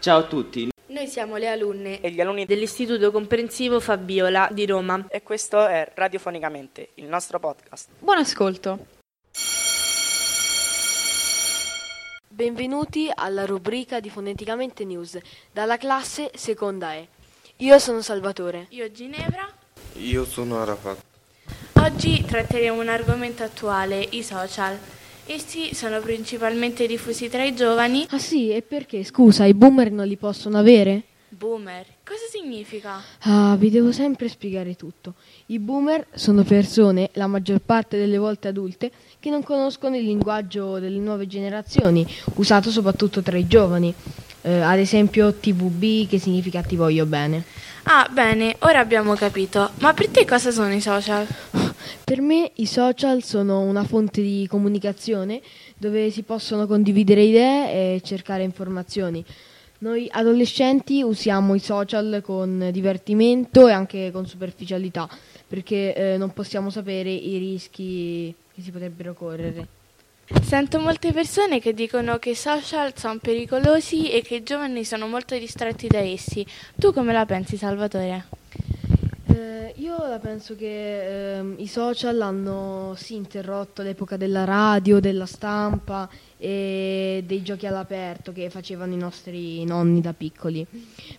Ciao a tutti, Noi siamo le alunne e gli alunni dell'Istituto Comprensivo Fabiola di Roma. e questo è Radiofonicamente, il nostro podcast. Buon ascolto. Benvenuti alla rubrica di Foneticamente News dalla classe seconda E. Io sono Salvatore. Io Ginevra. Io sono Arafat. Oggi tratteremo un argomento attuale, i social. Essi sono principalmente diffusi tra i giovani. Ah sì, e perché? Scusa, i boomer non li possono avere? Boomer, cosa significa? Ah, vi devo sempre spiegare tutto. I boomer sono persone, la maggior parte delle volte adulte, che non conoscono il linguaggio delle nuove generazioni, usato soprattutto tra i giovani. Eh, ad esempio TVB, che significa ti voglio bene. Ah, bene, ora abbiamo capito. Ma per te cosa sono i social? Per me i social sono una fonte di comunicazione dove si possono condividere idee e cercare informazioni. Noi adolescenti usiamo i social con divertimento e anche con superficialità perché eh, non possiamo sapere i rischi che si potrebbero correre. Sento molte persone che dicono che i social sono pericolosi e che i giovani sono molto distratti da essi. Tu come la pensi, Salvatore? Eh, io la penso che ehm, i social hanno sì interrotto l'epoca della radio, della stampa e dei giochi all'aperto che facevano i nostri nonni da piccoli.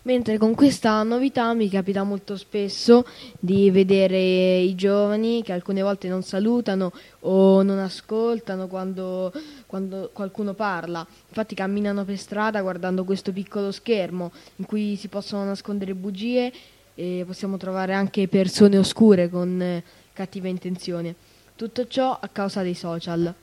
Mentre con questa novità mi capita molto spesso di vedere i giovani che alcune volte non salutano o non ascoltano quando, quando qualcuno parla. Infatti camminano per strada guardando questo piccolo schermo in cui si possono nascondere bugie e possiamo trovare anche persone oscure con cattive intenzioni. Tutto ciò a causa dei social.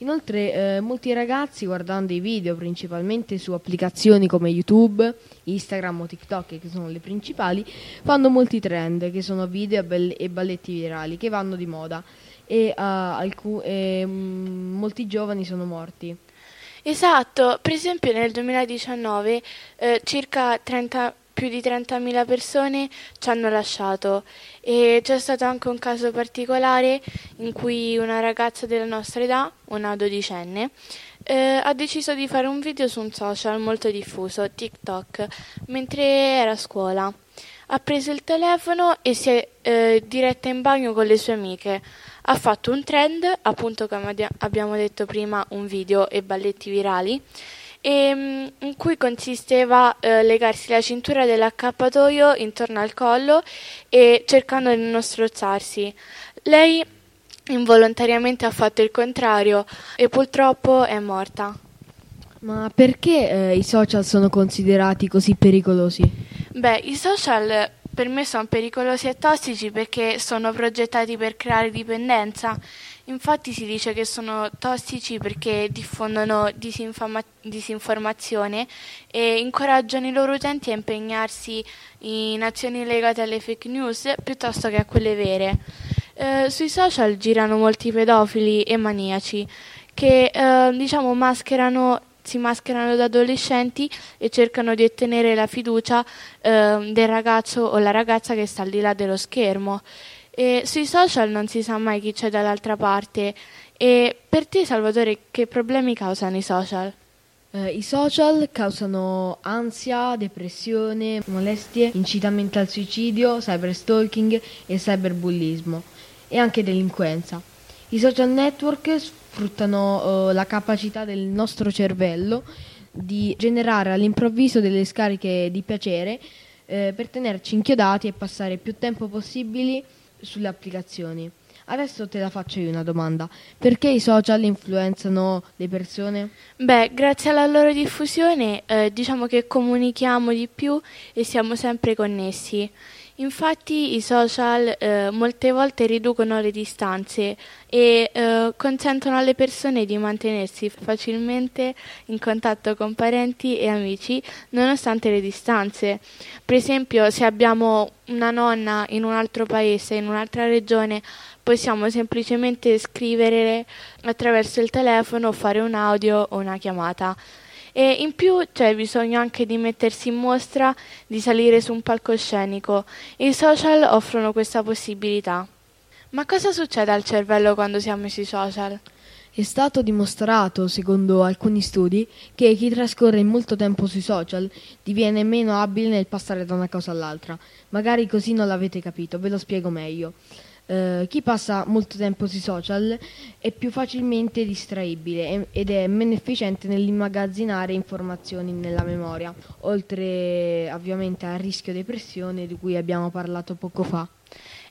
Inoltre eh, molti ragazzi guardando i video principalmente su applicazioni come YouTube, Instagram o TikTok che sono le principali, fanno molti trend che sono video e, balletti virali che vanno di moda e, uh, alcu- e mm, molti giovani sono morti. Esatto, per esempio nel 2019 eh, circa 30 più di 30.000 persone ci hanno lasciato e c'è stato anche un caso particolare in cui una ragazza della nostra età, una dodicenne, eh, ha deciso di fare un video su un social molto diffuso, TikTok, mentre era a scuola. Ha preso il telefono e si è eh, diretta in bagno con le sue amiche. Ha fatto un trend, appunto come abbiamo detto prima, un video e balletti virali e, mm, in cui consisteva eh, legarsi la cintura dell'accappatoio intorno al collo e cercando di non strozzarsi. Lei involontariamente ha fatto il contrario e purtroppo è morta. Ma perché eh, i social sono considerati così pericolosi? Beh, i social per me sono pericolosi e tossici perché sono progettati per creare dipendenza. Infatti si dice che sono tossici perché diffondono disinforma- disinformazione e incoraggiano i loro utenti a impegnarsi in azioni legate alle fake news piuttosto che a quelle vere. Eh, sui social girano molti pedofili e maniaci che eh, diciamo mascherano si mascherano da adolescenti e cercano di ottenere la fiducia eh, del ragazzo o la ragazza che sta al di là dello schermo. E sui social non si sa mai chi c'è dall'altra parte. E per te, Salvatore, che problemi causano i social? Eh, I social causano ansia, depressione, molestie, incitamento al suicidio, cyberstalking e cyberbullismo e anche delinquenza. I social network sfruttano eh, la capacità del nostro cervello di generare all'improvviso delle scariche di piacere eh, per tenerci inchiodati e passare più tempo possibile sulle applicazioni. Adesso te la faccio io una domanda. Perché i social influenzano le persone? Beh, grazie alla loro diffusione eh, diciamo che comunichiamo di più e siamo sempre connessi. Infatti i social eh, molte volte riducono le distanze e eh, consentono alle persone di mantenersi facilmente in contatto con parenti e amici nonostante le distanze. Per esempio, se abbiamo una nonna in un altro paese, in un'altra regione, possiamo semplicemente scrivere attraverso il telefono, fare un audio o una chiamata. E in più c'è bisogno anche di mettersi in mostra, di salire su un palcoscenico. I social offrono questa possibilità. Ma cosa succede al cervello quando siamo sui social? È stato dimostrato, secondo alcuni studi, che chi trascorre molto tempo sui social diviene meno abile nel passare da una cosa all'altra. Magari così non l'avete capito, ve lo spiego meglio. Uh, chi passa molto tempo sui social è più facilmente distraibile ed è meno efficiente nell'immagazzinare informazioni nella memoria, oltre ovviamente al rischio depressione di cui abbiamo parlato poco fa.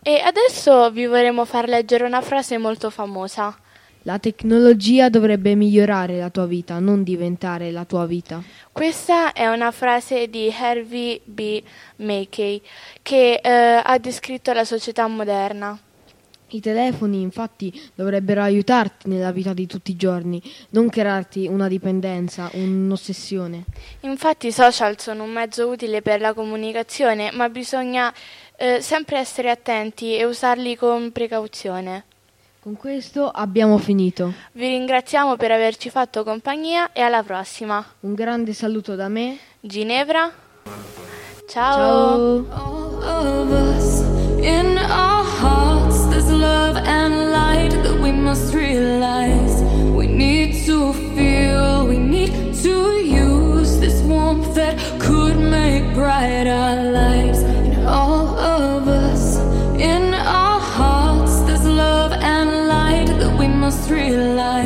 E adesso vi vorremmo far leggere una frase molto famosa. La tecnologia dovrebbe migliorare la tua vita, non diventare la tua vita. Questa è una frase di Harvey B. Mackey che eh, ha descritto la società moderna. I telefoni infatti dovrebbero aiutarti nella vita di tutti i giorni, non crearti una dipendenza, un'ossessione. Infatti i social sono un mezzo utile per la comunicazione, ma bisogna eh, sempre essere attenti e usarli con precauzione. Con questo abbiamo finito. Vi ringraziamo per averci fatto compagnia e alla prossima. Un grande saluto da me, Ginevra. Ciao. Ciao. Must realize. We need to feel, we need to use this warmth that could make bright our lives. In all of us, in our hearts, there's love and light that we must realize.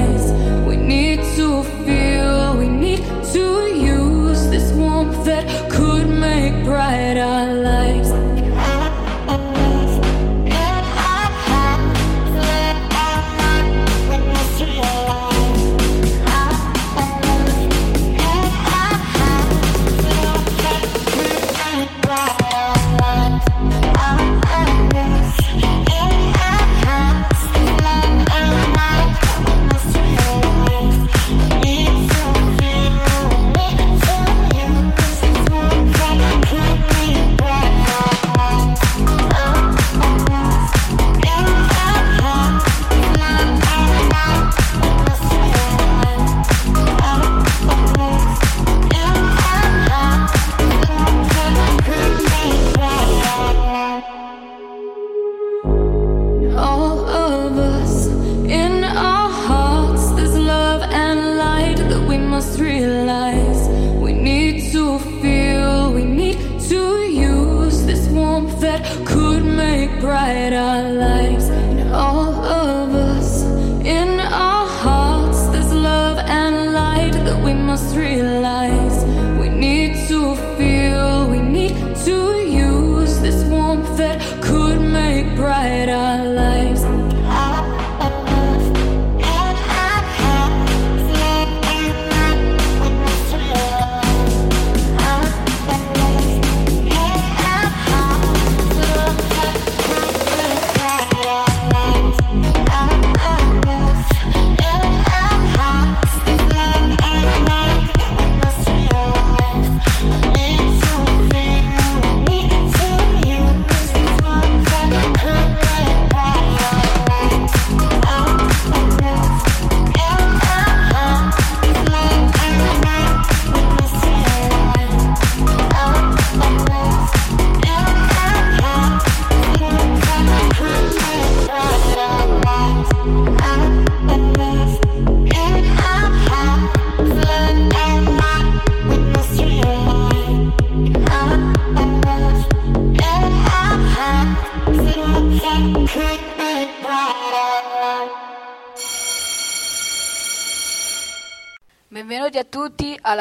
Benvenuti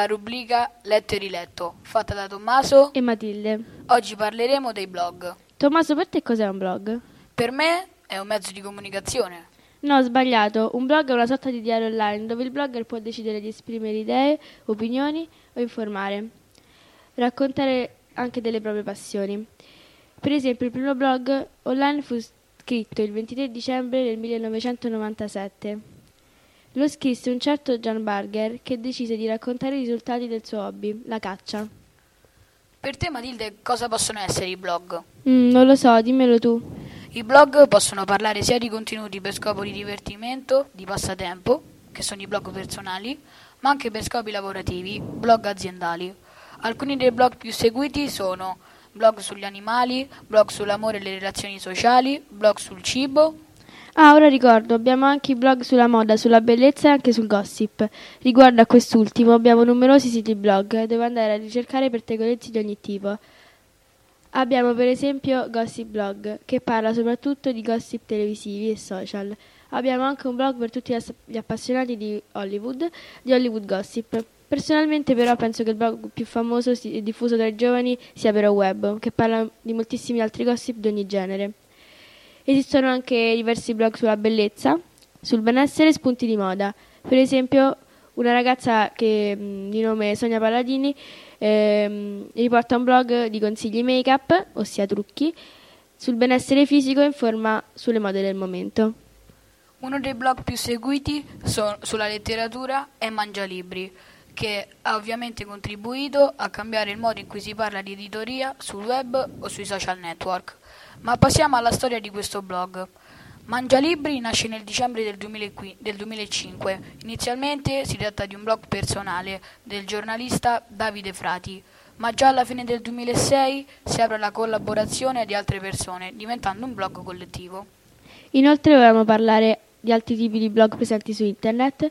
alla rubrica Letto e riletto, fatta da Tommaso e Matilde. Oggi parleremo dei blog. Tommaso, per te cos'è un blog? Per me è un mezzo di comunicazione. No, ho sbagliato. Un blog è una sorta di diario online dove il blogger può decidere di esprimere idee, opinioni o informare. Raccontare anche delle proprie passioni. Per esempio, il primo blog online fu scritto il 23 dicembre del 1997. Lo scrisse un certo Jan Barger che decise di raccontare i risultati del suo hobby, la caccia. Per te, Matilde, cosa possono essere i blog? Mm, non lo so, dimmelo tu. I blog possono parlare sia di contenuti per scopo di divertimento, di passatempo, che sono i blog personali, ma anche per scopi lavorativi, blog aziendali. Alcuni dei blog più seguiti sono blog sugli animali, blog sull'amore e le relazioni sociali, blog sul cibo. Ah, ora ricordo, abbiamo anche i blog sulla moda, sulla bellezza e anche sul gossip. Riguardo a quest'ultimo abbiamo numerosi siti blog dove andare a ricercare pettegolezzi di ogni tipo. Abbiamo per esempio Gossip Blog, che parla soprattutto di gossip televisivi e social. Abbiamo anche un blog per tutti gli appassionati di Hollywood, di Hollywood Gossip. Personalmente però penso che il blog più famoso e diffuso tra i giovani sia Vero Web, che parla di moltissimi altri gossip di ogni genere. Esistono anche diversi blog sulla bellezza, sul benessere e spunti di moda. Per esempio, una ragazza che, di nome Sonia Palladini ehm, riporta un blog di consigli make-up, ossia trucchi, sul benessere fisico e informa sulle mode del momento. Uno dei blog più seguiti so, sulla letteratura è Mangialibri, che ha ovviamente contribuito a cambiare il modo in cui si parla di editoria sul web o sui social network. Ma passiamo alla storia di questo blog. Mangialibri nasce nel dicembre del, 2005. Inizialmente si tratta di un blog personale del giornalista Davide Frati, ma già alla fine del 2006 si apre la collaborazione di altre persone, diventando un blog collettivo. Inoltre volevamo parlare di altri tipi di blog presenti su internet.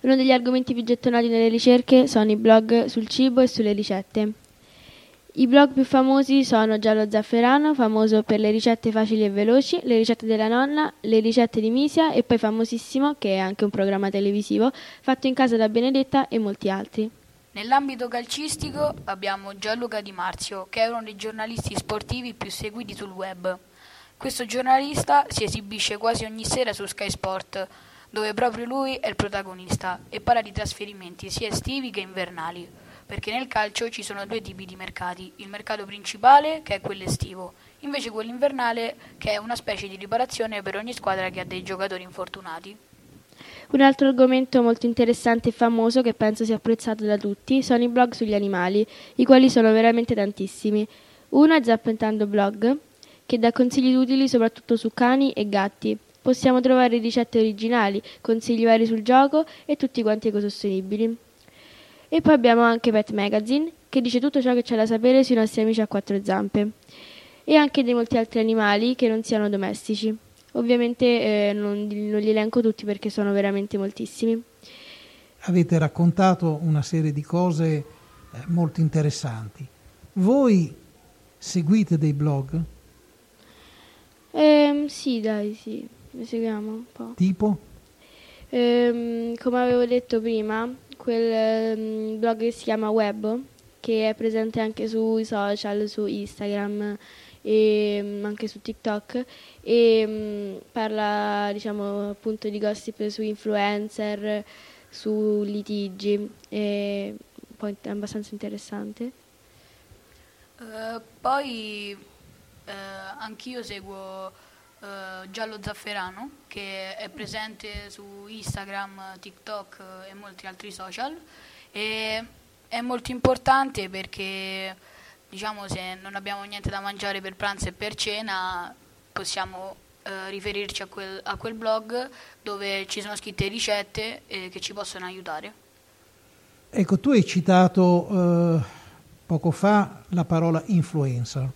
Uno degli argomenti più gettonati nelle ricerche sono i blog sul cibo e sulle ricette. I blog più famosi sono Giallo Zafferano, famoso per le ricette facili e veloci, le ricette della nonna, le ricette di Misia e poi famosissimo, che è anche un programma televisivo, fatto in casa da Benedetta e molti altri. Nell'ambito calcistico abbiamo Gianluca Di Marzio, che è uno dei giornalisti sportivi più seguiti sul web. Questo giornalista si esibisce quasi ogni sera su Sky Sport, dove proprio lui è il protagonista, e parla di trasferimenti sia estivi che invernali perché nel calcio ci sono due tipi di mercati, il mercato principale che è quello estivo, invece quello invernale che è una specie di riparazione per ogni squadra che ha dei giocatori infortunati. Un altro argomento molto interessante e famoso che penso sia apprezzato da tutti sono i blog sugli animali, i quali sono veramente tantissimi. Uno è Zappentando Blog, che dà consigli utili soprattutto su cani e gatti. Possiamo trovare ricette originali, consigli vari sul gioco e tutti quanti ecosostenibili. E poi abbiamo anche Pet Magazine, che dice tutto ciò che c'è da sapere sui nostri amici a quattro zampe. E anche di molti altri animali che non siano domestici. Ovviamente eh, non, non li elenco tutti perché sono veramente moltissimi. Avete raccontato una serie di cose eh, molto interessanti. Voi seguite dei blog? Eh, sì, dai, sì, ne seguiamo un po'. Tipo? Eh, come avevo detto prima, quel um, blog che si chiama Web, che è presente anche sui social, su Instagram e um, anche su TikTok e um, parla diciamo appunto di gossip su influencer, su litigi e poi è abbastanza interessante. Uh, poi uh, anch'io seguo uh, Giallo Zafferano che è presente su Instagram, TikTok e molti altri social e è molto importante perché diciamo se non abbiamo niente da mangiare per pranzo e per cena possiamo uh, riferirci a quel, a quel, blog dove ci sono scritte ricette eh, che ci possono aiutare. Ecco, tu hai citato uh, poco fa la parola influencer.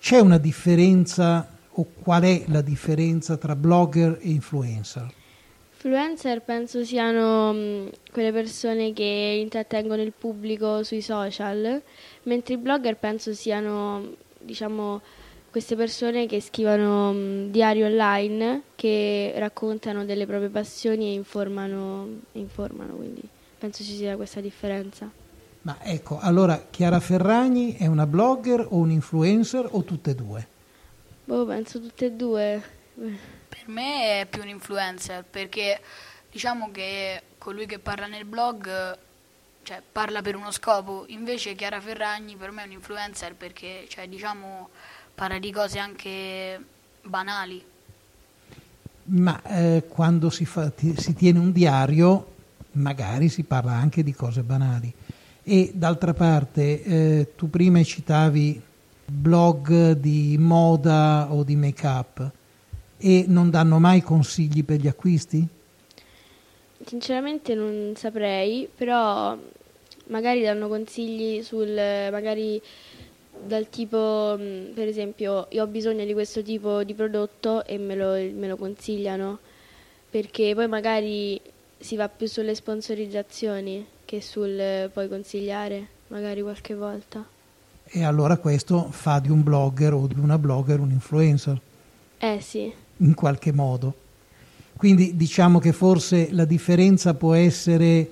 C'è una differenza o qual è la differenza tra blogger e influencer? Influencer penso siano mh, quelle persone che intrattengono il pubblico sui social, mentre i blogger penso siano, diciamo, queste persone che scrivono mh, diari online, che raccontano delle proprie passioni e informano, informano, quindi penso ci sia questa differenza. Ma ecco, allora Chiara Ferragni è una blogger o un influencer o tutte e due? Boh, penso tutte e due. Per me è più un influencer perché diciamo che colui che parla nel blog cioè, parla per uno scopo, invece Chiara Ferragni per me è un influencer perché cioè, diciamo, parla di cose anche banali. Ma eh, quando si, fa, ti, si tiene un diario magari si parla anche di cose banali. E d'altra parte, eh, tu prima citavi blog di moda o di make-up e non danno mai consigli per gli acquisti? sinceramente non saprei, però magari danno consigli sul magari dal tipo, mh, per esempio, io ho bisogno di questo tipo di prodotto e me lo, me lo consigliano, perché poi magari si va più sulle sponsorizzazioni che sul eh, poi consigliare, magari qualche volta. E allora questo fa di un blogger o di una blogger un influencer, Eh sì, in qualche modo. Quindi diciamo che forse la differenza può essere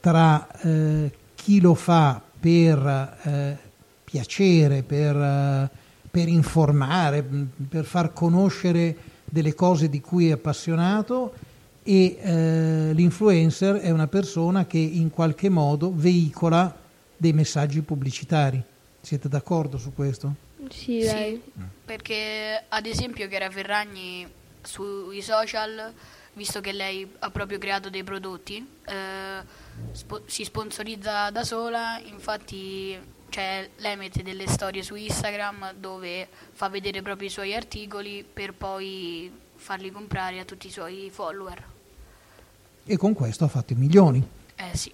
tra eh, chi lo fa per eh, piacere, per, eh, per informare, per far conoscere delle cose di cui è appassionato e eh, l'influencer è una persona che in qualche modo veicola dei messaggi pubblicitari. Siete d'accordo su questo? sì, Sì, perché ad esempio Chiara Ferragni sui social, visto che lei ha proprio creato dei prodotti, eh, spo- si sponsorizza da sola, infatti cioè, lei mette delle storie su Instagram dove fa vedere proprio i suoi articoli per poi farli comprare a tutti i suoi follower. E con questo ha fatto i milioni. Eh sì,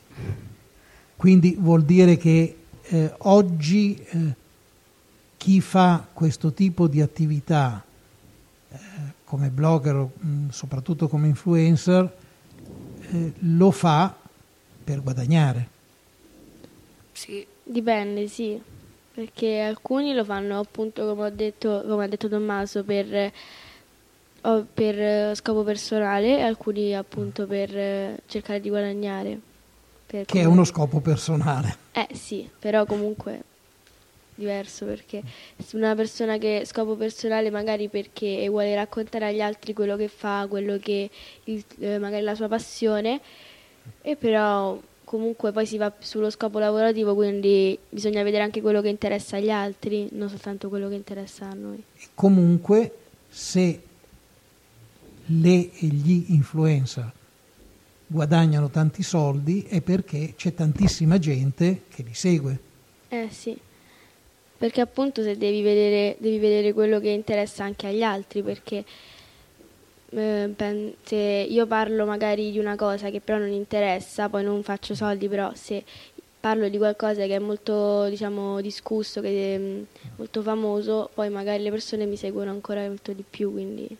Quindi vuol dire che eh, oggi eh, chi fa questo tipo di attività eh, come blogger, mh, soprattutto come influencer, eh, lo fa per guadagnare. sì, Dipende, sì, perché alcuni lo fanno appunto come, ho detto, come ha detto Tommaso per, eh, o- per eh, scopo personale e alcuni appunto per eh, cercare di guadagnare. Per Che è come- uno scopo personale. Eh sì, però comunque diverso perché una persona che scopo personale magari perché vuole raccontare agli altri quello che fa, quello che il- eh, magari la sua passione e però comunque poi si va sullo scopo lavorativo, quindi bisogna vedere anche quello che interessa agli altri, non soltanto quello che interessa a noi. E comunque se le e gli influencer guadagnano tanti soldi è perché c'è tantissima gente che li segue. Eh sì, perché appunto se devi vedere, devi vedere quello che interessa anche agli altri, perché eh, se io parlo magari di una cosa che però non interessa, poi non faccio soldi, però se parlo di qualcosa che è molto diciamo discusso, che è mm, molto famoso, poi magari le persone mi seguono ancora molto di più, quindi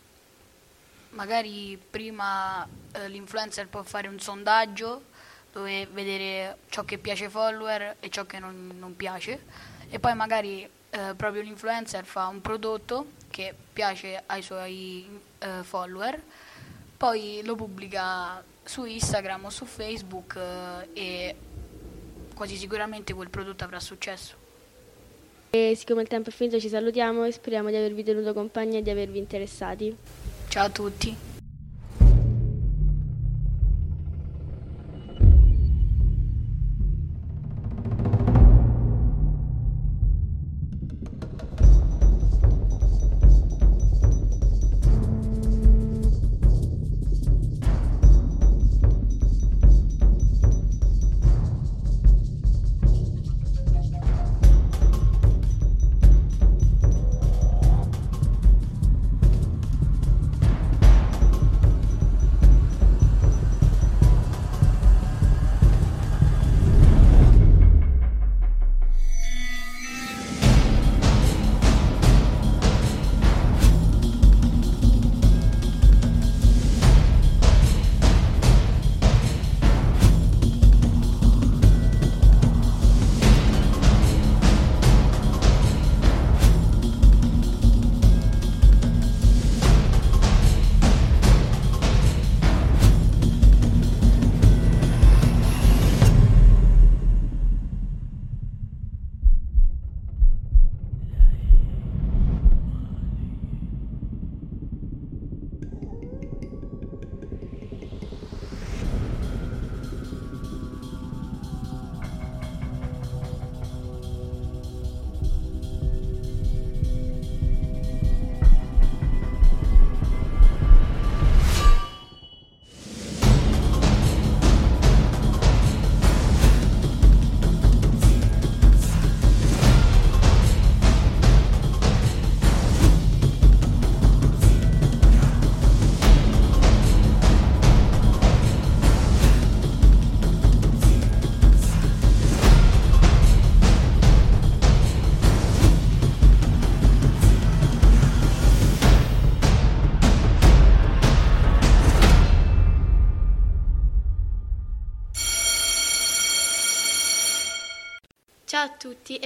magari prima eh, l'influencer può fare un sondaggio dove vedere ciò che piace ai follower e ciò che non, non piace e poi magari eh, proprio l'influencer fa un prodotto che piace ai suoi eh, follower, poi lo pubblica su Instagram o su Facebook eh, e quasi sicuramente quel prodotto avrà successo. e siccome il tempo è finito ci salutiamo e speriamo di avervi tenuto compagnia e di avervi interessati. Ciao a tutti!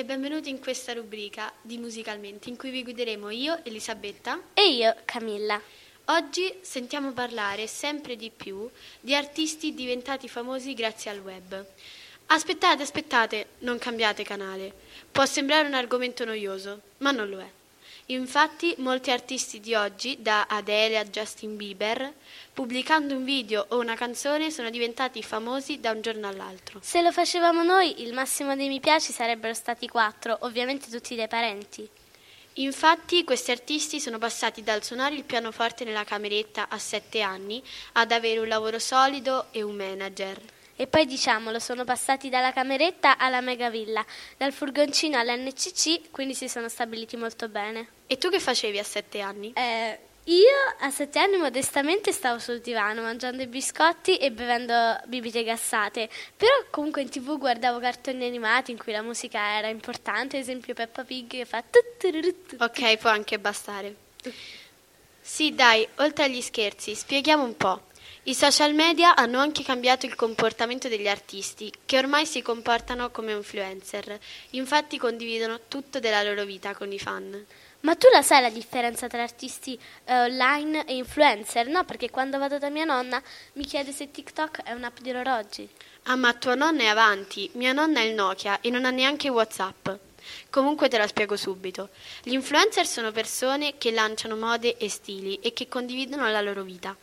Benvenuti in questa rubrica di Musicalmente in cui vi guideremo io, Elisabetta. E io, Camilla. Oggi sentiamo parlare sempre di più di artisti diventati famosi grazie al web. Aspettate, aspettate, non cambiate canale. Può sembrare un argomento noioso, ma non lo è. Infatti, molti artisti di oggi, da Adele a Justin Bieber, pubblicando un video o una canzone, sono diventati famosi da un giorno all'altro. Se lo facevamo noi, il massimo dei mi piaci sarebbero stati quattro, ovviamente tutti dei parenti. Infatti, questi artisti sono passati dal suonare il pianoforte nella cameretta a sette anni ad avere un lavoro solido e un manager. E poi diciamolo, sono passati dalla cameretta alla megavilla, dal furgoncino all'NCC, quindi si sono stabiliti molto bene. E tu che facevi a sette anni? Eh, io a sette anni modestamente stavo sul divano mangiando i biscotti e bevendo bibite gassate, però comunque in tv guardavo cartoni animati in cui la musica era importante, ad esempio Peppa Pig che fa... Ok, può anche bastare. Sì, dai, oltre agli scherzi, spieghiamo un po'. I social media hanno anche cambiato il comportamento degli artisti, che ormai si comportano come influencer, infatti condividono tutto della loro vita con i fan. Ma tu la sai la differenza tra artisti eh, online e influencer? No, perché quando vado da mia nonna mi chiede se TikTok è un'app di orologi. Ah, ma tua nonna è avanti. Mia nonna è il Nokia e non ha neanche WhatsApp. Comunque te la spiego subito. Gli influencer sono persone che lanciano mode e stili e che condividono la loro vita.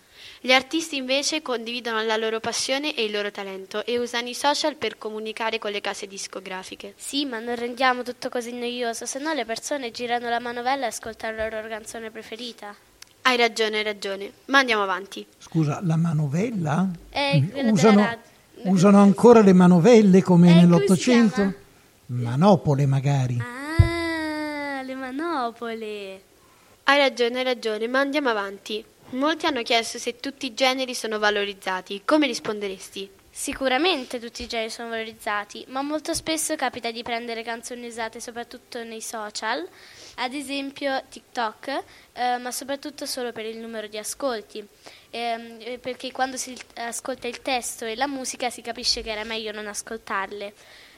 Gli artisti invece condividono la loro passione e il loro talento e usano i social per comunicare con le case discografiche. Sì, ma non rendiamo tutto così noioso, se no le persone girano la manovella e ascoltano la loro canzone preferita. Hai ragione, hai ragione. Ma andiamo avanti. Scusa, la manovella? Quella usano, della radio. usano ancora le manovelle come Eh, nell'Ottocento? Manopole magari. Ah, le manopole. Hai ragione, hai ragione, ma andiamo avanti. Molti hanno chiesto se tutti i generi sono valorizzati. Come risponderesti? Sicuramente tutti i generi sono valorizzati, ma molto spesso capita di prendere canzoni usate soprattutto nei social, ad esempio TikTok, eh, ma soprattutto solo per il numero di ascolti, eh, perché quando si ascolta il testo e la musica si capisce che era meglio non ascoltarle.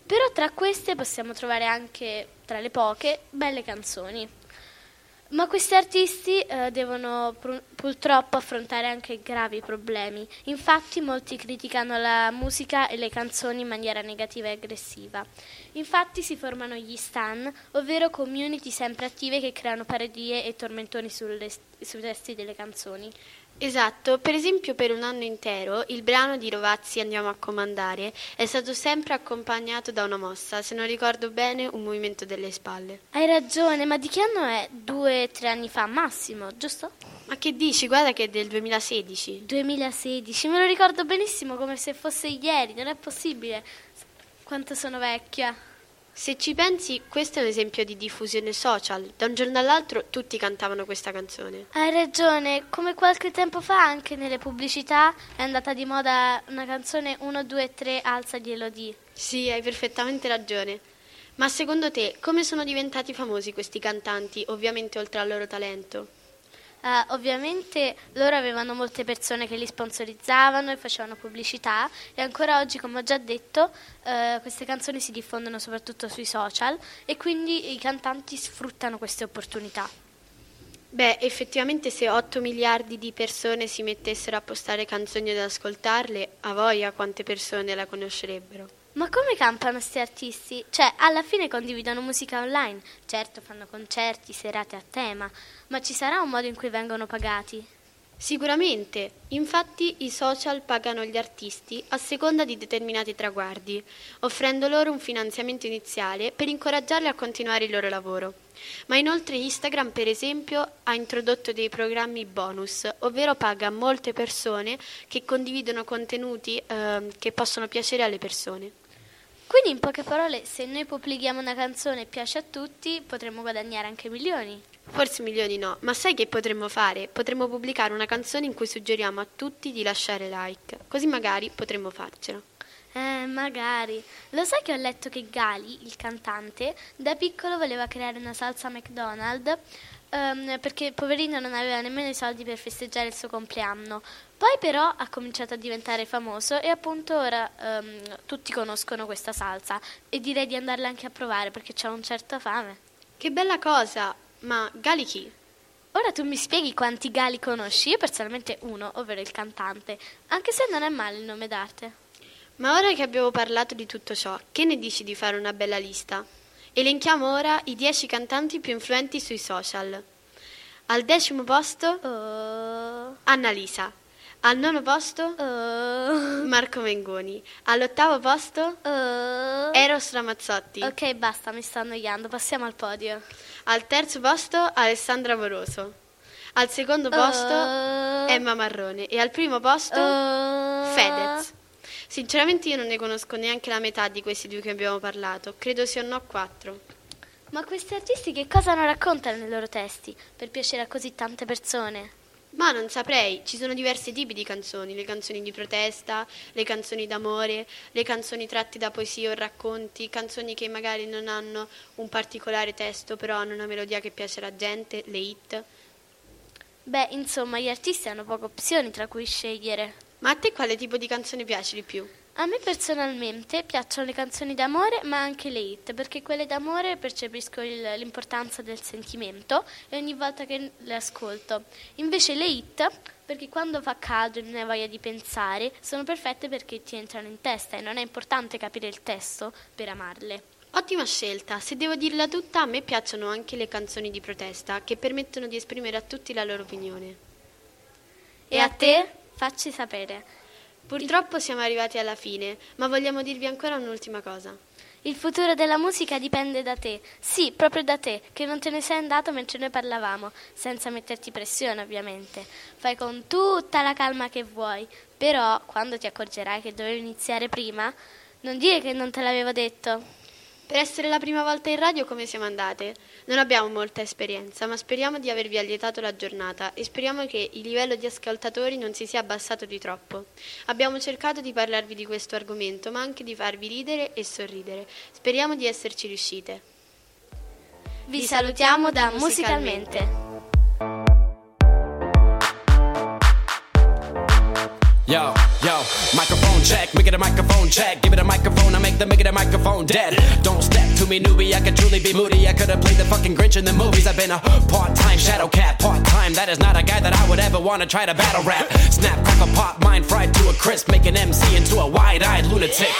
Però tra queste possiamo trovare anche, tra le poche, belle canzoni. Ma questi artisti eh, devono pur- purtroppo affrontare anche gravi problemi. Infatti molti criticano la musica e le canzoni in maniera negativa e aggressiva. Infatti si formano gli stan, ovvero community sempre attive che creano parodie e tormentoni sulle- sui testi delle canzoni. Esatto, per esempio per un anno intero il brano di Rovazzi Andiamo a comandare è stato sempre accompagnato da una mossa, se non ricordo bene un movimento delle spalle. Hai ragione, ma di che anno è? Due tre anni fa massimo, giusto? Ma che dici? Guarda che è del 2016. 2016, me lo ricordo benissimo come se fosse ieri, non è possibile. Quanto sono vecchia. Se ci pensi, questo è un esempio di diffusione social. Da un giorno all'altro tutti cantavano questa canzone. Hai ragione, come qualche tempo fa anche nelle pubblicità è andata di moda una canzone 1, 2, 3, alza di Elodie. Sì, hai perfettamente ragione. Ma secondo te come sono diventati famosi questi cantanti, ovviamente oltre al loro talento? Eh, ovviamente loro avevano molte persone che li sponsorizzavano e facevano pubblicità e ancora oggi, come ho già detto, eh, queste canzoni si diffondono soprattutto sui social e quindi i cantanti sfruttano queste opportunità. Beh, effettivamente se 8 miliardi di persone si mettessero a postare canzoni ed ascoltarle, a voglia quante persone la conoscerebbero. Ma come campano questi artisti? Cioè, alla fine condividono musica online. Certo, fanno concerti, serate a tema, ma ci sarà un modo in cui vengono pagati? Sicuramente, infatti i social pagano gli artisti a seconda di determinati traguardi, offrendo loro un finanziamento iniziale per incoraggiarli a continuare il loro lavoro. Ma inoltre Instagram, per esempio, ha introdotto dei programmi bonus, ovvero paga molte persone che condividono contenuti ehm, che possono piacere alle persone. Quindi, in poche parole, se noi pubblichiamo una canzone e piace a tutti, potremmo guadagnare anche milioni. Forse milioni no, ma sai che potremmo fare? Potremmo pubblicare una canzone in cui suggeriamo a tutti di lasciare like, così magari potremmo farcela. Eh, magari. Lo sai che ho letto che Gali, il cantante, da piccolo voleva creare una salsa McDonald's ehm, perché poverino non aveva nemmeno i soldi per festeggiare il suo compleanno. Poi però ha cominciato a diventare famoso e appunto ora ehm, tutti conoscono questa salsa e direi di andarla anche a provare perché c'ha un certo fame. Che bella cosa! Ma Gali chi? Ora tu mi spieghi quanti gali conosci? Io personalmente uno, ovvero il cantante, anche se non è male il nome d'arte. Ma ora che abbiamo parlato di tutto ciò, che ne dici di fare una bella lista? Elenchiamo ora i 10 cantanti più influenti sui social. Al decimo posto Oh, Annalisa. Al nono posto oh, Marco Mengoni. All'ottavo posto oh. Eros Ramazzotti. Ok, basta, mi sto annoiando, passiamo al podio. Al terzo posto Alessandra Moroso. Al secondo posto. Emma Marrone. E al primo posto. Fedez. Sinceramente io non ne conosco neanche la metà di questi due che abbiamo parlato. Credo siano a quattro. Ma questi artisti che cosa non raccontano nei loro testi per piacere a così tante persone? Ma non saprei, ci sono diversi tipi di canzoni, le canzoni di protesta, le canzoni d'amore, le canzoni tratte da poesie o racconti, canzoni che magari non hanno un particolare testo, però hanno una melodia che piace alla gente, le hit. Beh, insomma, gli artisti hanno poche opzioni tra cui scegliere. Ma a te quale tipo di canzone piace di più? A me personalmente piacciono le canzoni d'amore, ma anche le hit, perché quelle d'amore percepisco il- l'importanza del sentimento e ogni volta che le ascolto. Invece le hit, perché quando fa caldo e non hai voglia di pensare, sono perfette perché ti entrano in testa e non è importante capire il testo per amarle. Ottima scelta, se devo dirla tutta, a me piacciono anche le canzoni di protesta che permettono di esprimere a tutti la loro opinione. E a te? Facci sapere. Purtroppo siamo arrivati alla fine, ma vogliamo dirvi ancora un'ultima cosa. Il futuro della musica dipende da te, sì, proprio da te, che non te ne sei andato mentre noi parlavamo, senza metterti pressione ovviamente. Fai con tutta la calma che vuoi, però quando ti accorgerai che dovevi iniziare prima, non dire che non te l'avevo detto. Per essere la prima volta in radio come siamo andate? Non abbiamo molta esperienza, ma speriamo di avervi allietato la giornata e speriamo che il livello di ascoltatori non si sia abbassato di troppo. Abbiamo cercato di parlarvi di questo argomento, ma anche di farvi ridere e sorridere. Speriamo di esserci riuscite. Vi salutiamo da Musicalmente. Yo, yo, microphone check, make it a microphone check. Give it a microphone, I make the make it a microphone dead. Don't step to me, newbie, I could truly be moody. I could have played the fucking Grinch in the movies. I've been a part time shadow cat, part time. That is not a guy that I would ever want to try to battle rap. Snap, crackle, pop, mind fried to a crisp, make an MC into a wide eyed lunatic.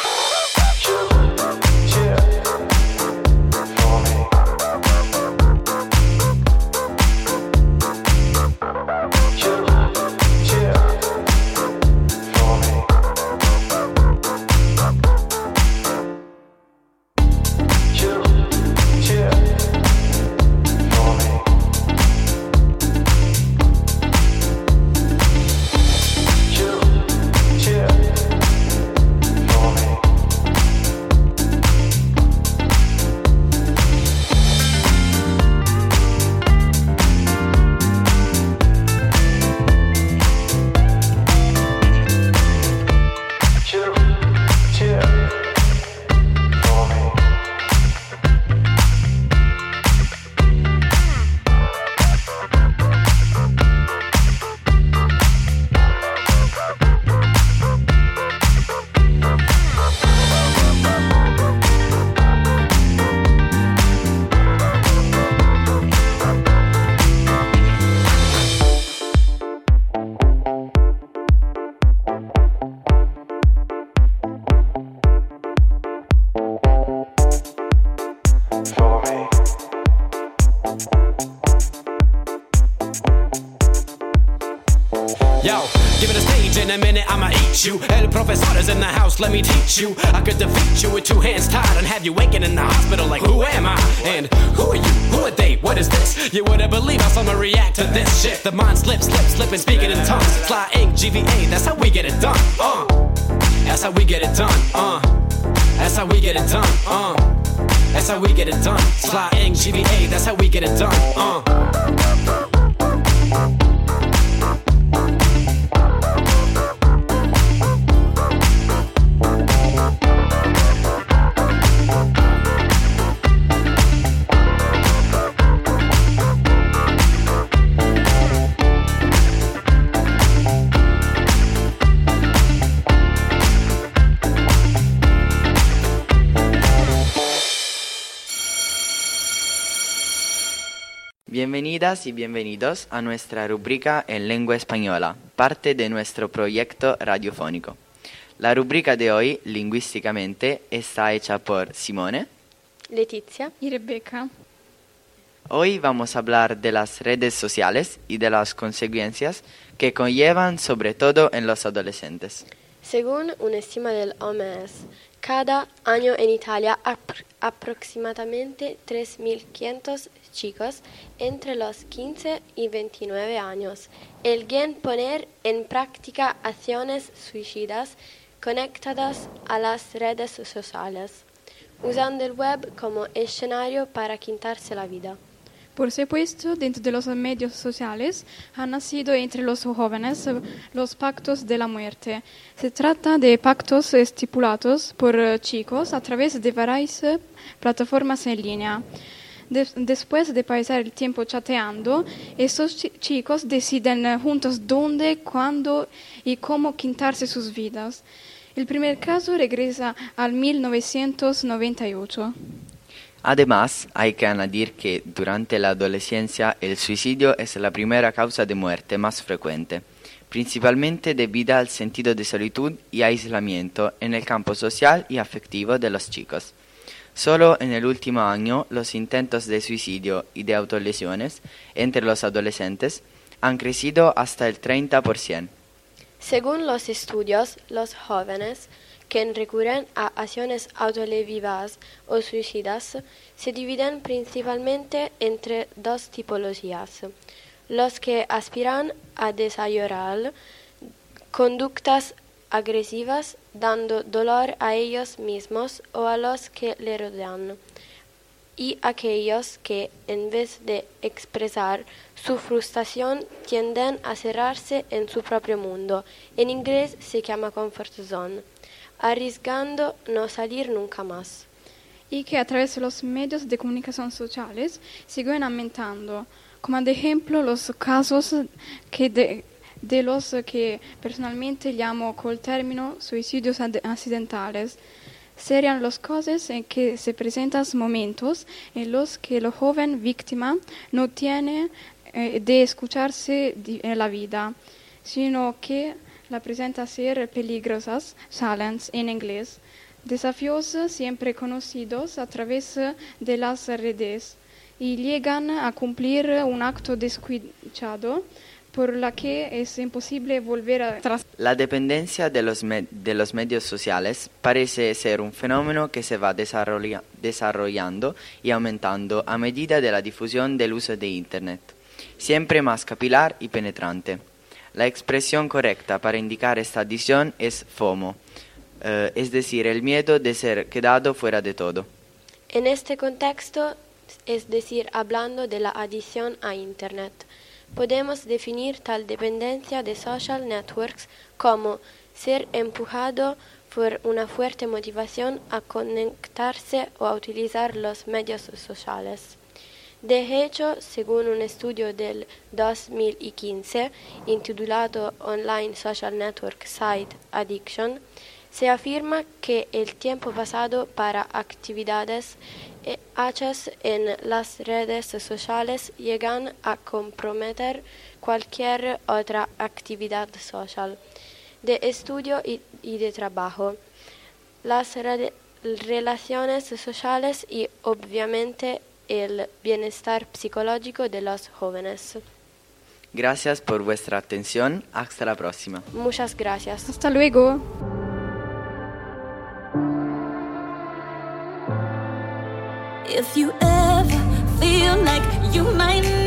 Who are they? What is this? You wouldn't believe how someone react to this shit. The mind slips, slips, slipping, speaking in tongues. Fly ink, GVA, that's how we get it done. Uh, that's how we get it done. Uh, that's how we get it done. Uh, that's how we get it done. Fly ink, GVA, that's how we get it done. Uh. Bienvenidas y bienvenidos a nuestra rubrica en lengua española, parte de nuestro proyecto radiofónico. La rubrica de hoy, lingüísticamente, está hecha por Simone. Letizia y Rebeca. Hoy vamos a hablar de las redes sociales y de las consecuencias que conllevan sobre todo en los adolescentes. Según una estima del OMS, cada año en Italia apr- aproximadamente 3.500 chicos entre los 15 y 29 años eligen poner en práctica acciones suicidas conectadas a las redes sociales, usando el web como escenario para quitarse la vida. Por supuesto, dentro de los medios sociales han nacido entre los jóvenes eh, los pactos de la muerte. Se trata de pactos estipulados por eh, chicos a través de varias eh, plataformas en línea. Des- después de pasar el tiempo chateando, estos chi- chicos deciden juntos dónde, cuándo y cómo quitarse sus vidas. El primer caso regresa al 1998. Además, hay que añadir que durante la adolescencia el suicidio es la primera causa de muerte más frecuente, principalmente debido al sentido de solitud y aislamiento en el campo social y afectivo de los chicos. Solo en el último año los intentos de suicidio y de autolesiones entre los adolescentes han crecido hasta el 30%. Según los estudios, los jóvenes que recurren a acciones autolesivas o suicidas se dividen principalmente entre dos tipologías. Los que aspiran a desarrollar conductas agresivas dando dolor a ellos mismos o a los que le rodean y aquellos que, en vez de expresar su frustración, tienden a cerrarse en su propio mundo. En inglés se llama comfort zone, arriesgando no salir nunca más. y que a través de los medios de comunicación sociales siguen aumentando, como de ejemplo los casos que de, de los que personalmente llamo col término suicidios ad- accidentales. Serían los casos en que se presentan momentos en los que la joven víctima no tiene eh, de escucharse en la vida, sino que la presenta ser peligrosas, silence en inglés, desafíos siempre conocidos a través de las redes y llegan a cumplir un acto descuidado por la que es imposible volver atrás. La dependencia de los, medios sociales parece ser un fenómeno que se va desarrolla- desarrollando y aumentando a medida de la difusión del uso de Internet, siempre más capilar y penetrante. La expresión correcta para indicar esta adición es FOMO, eh, es decir, el miedo de ser quedado fuera de todo. En este contexto, es decir, hablando de la adicción a Internet, podemos definir tal dependencia de social networks como ser empujado por una fuerte motivación a conectarse o a utilizar los medios sociales. De hecho, según un estudio del 2015 intitulado Online Social Network Site Addiction, se afirma que el tiempo pasado para actividades eh, hechas en las redes sociales llegan a comprometer cualquier otra actividad social, de estudio y, de trabajo, las re- relaciones sociales y obviamente el bienestar psicológico de los jóvenes. Gracias por vuestra atención. Hasta la próxima. Muchas gracias. Hasta luego. If you ever feel like you might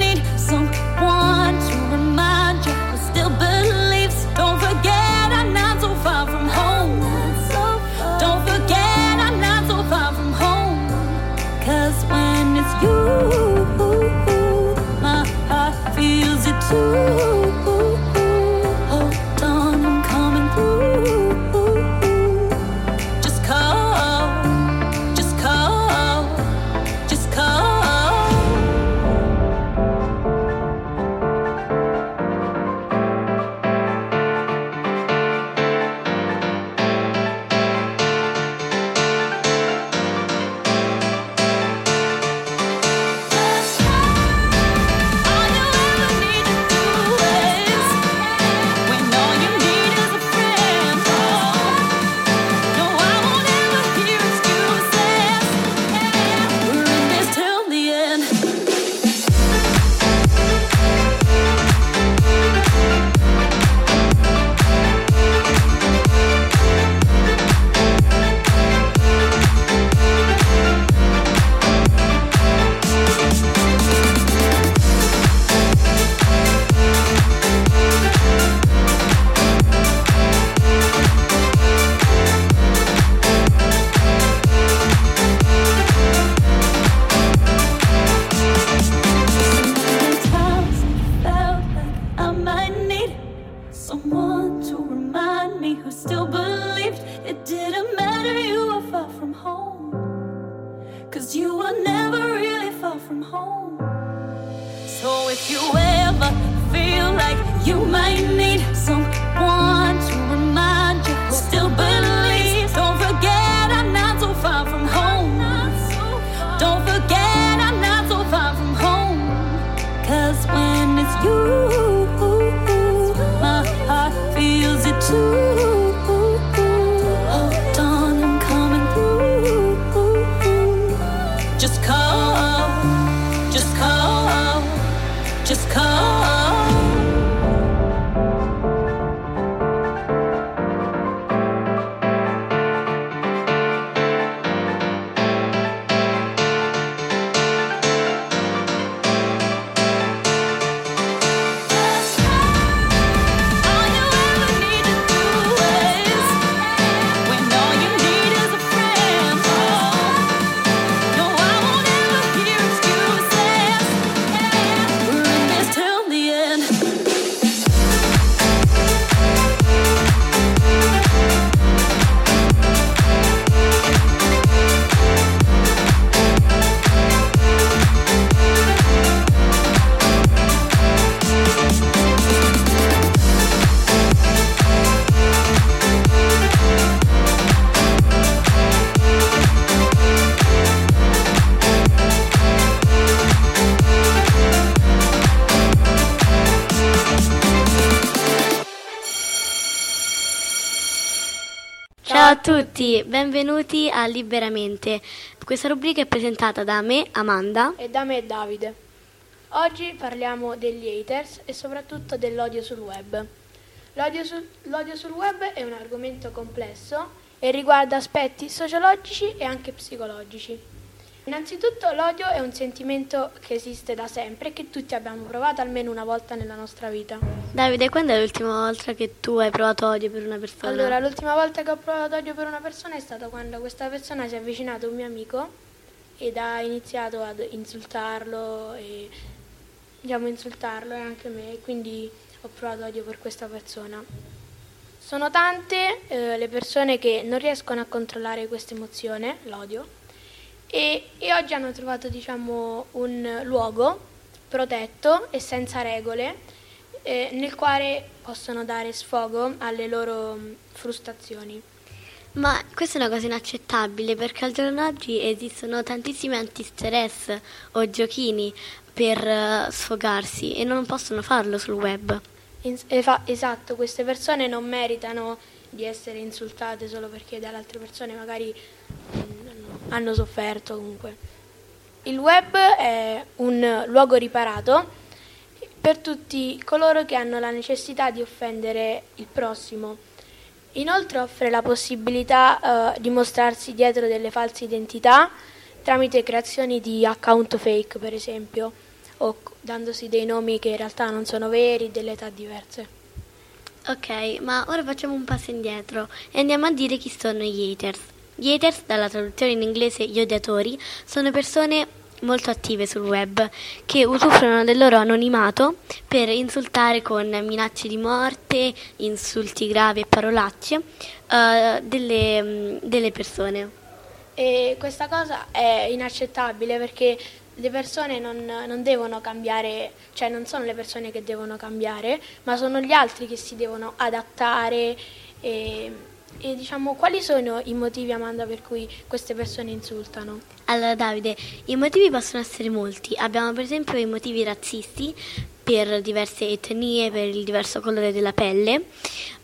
Ciao a tutti, benvenuti a Liberamente. Questa rubrica è presentata da me, Amanda. E da me Davide. Oggi parliamo degli haters e soprattutto dell'odio sul web. L'odio sul, l'odio sul web è un argomento complesso e riguarda aspetti sociologici e anche psicologici. Innanzitutto l'odio è un sentimento che esiste da sempre e che tutti abbiamo provato almeno una volta nella nostra vita. Davide, quando è l'ultima volta che tu hai provato odio per una persona? Allora, l'ultima volta che ho provato odio per una persona è stata quando questa persona si è avvicinata a un mio amico ed ha iniziato ad insultarlo e diciamo insultarlo e anche me, quindi ho provato odio per questa persona. Sono tante eh, le persone che non riescono a controllare questa emozione, l'odio, e, e oggi hanno trovato diciamo, un luogo protetto e senza regole eh, nel quale possono dare sfogo alle loro mh, frustrazioni. Ma questa è una cosa inaccettabile perché al giorno d'oggi esistono tantissimi antistress o giochini per eh, sfogarsi e non possono farlo sul web. Esatto, queste persone non meritano di essere insultate solo perché dalle altre persone magari hanno- sofferto comunque. Il web è un luogo riparato per tutti coloro che hanno la necessità di offendere il prossimo. Inoltre offre la possibilità eh, di mostrarsi dietro delle false identità tramite creazioni di account fake, per esempio, o dandosi dei nomi che in realtà non sono veri, delle età diverse. Ok, ma ora facciamo un passo indietro e andiamo a dire chi sono gli haters. Gli haters, dalla traduzione in inglese gli odiatori, sono persone molto attive sul web che usufruono del loro anonimato per insultare con minacce di morte, insulti gravi e parolacce eh, delle, mm, delle persone. E questa cosa è inaccettabile perché le persone non, non devono cambiare, cioè non sono le persone che devono cambiare, ma sono gli altri che si devono adattare e, e diciamo quali sono i motivi Amanda per cui queste persone insultano? Allora Davide, i motivi possono essere molti. Abbiamo per esempio i motivi razzisti per diverse etnie, per il diverso colore della pelle,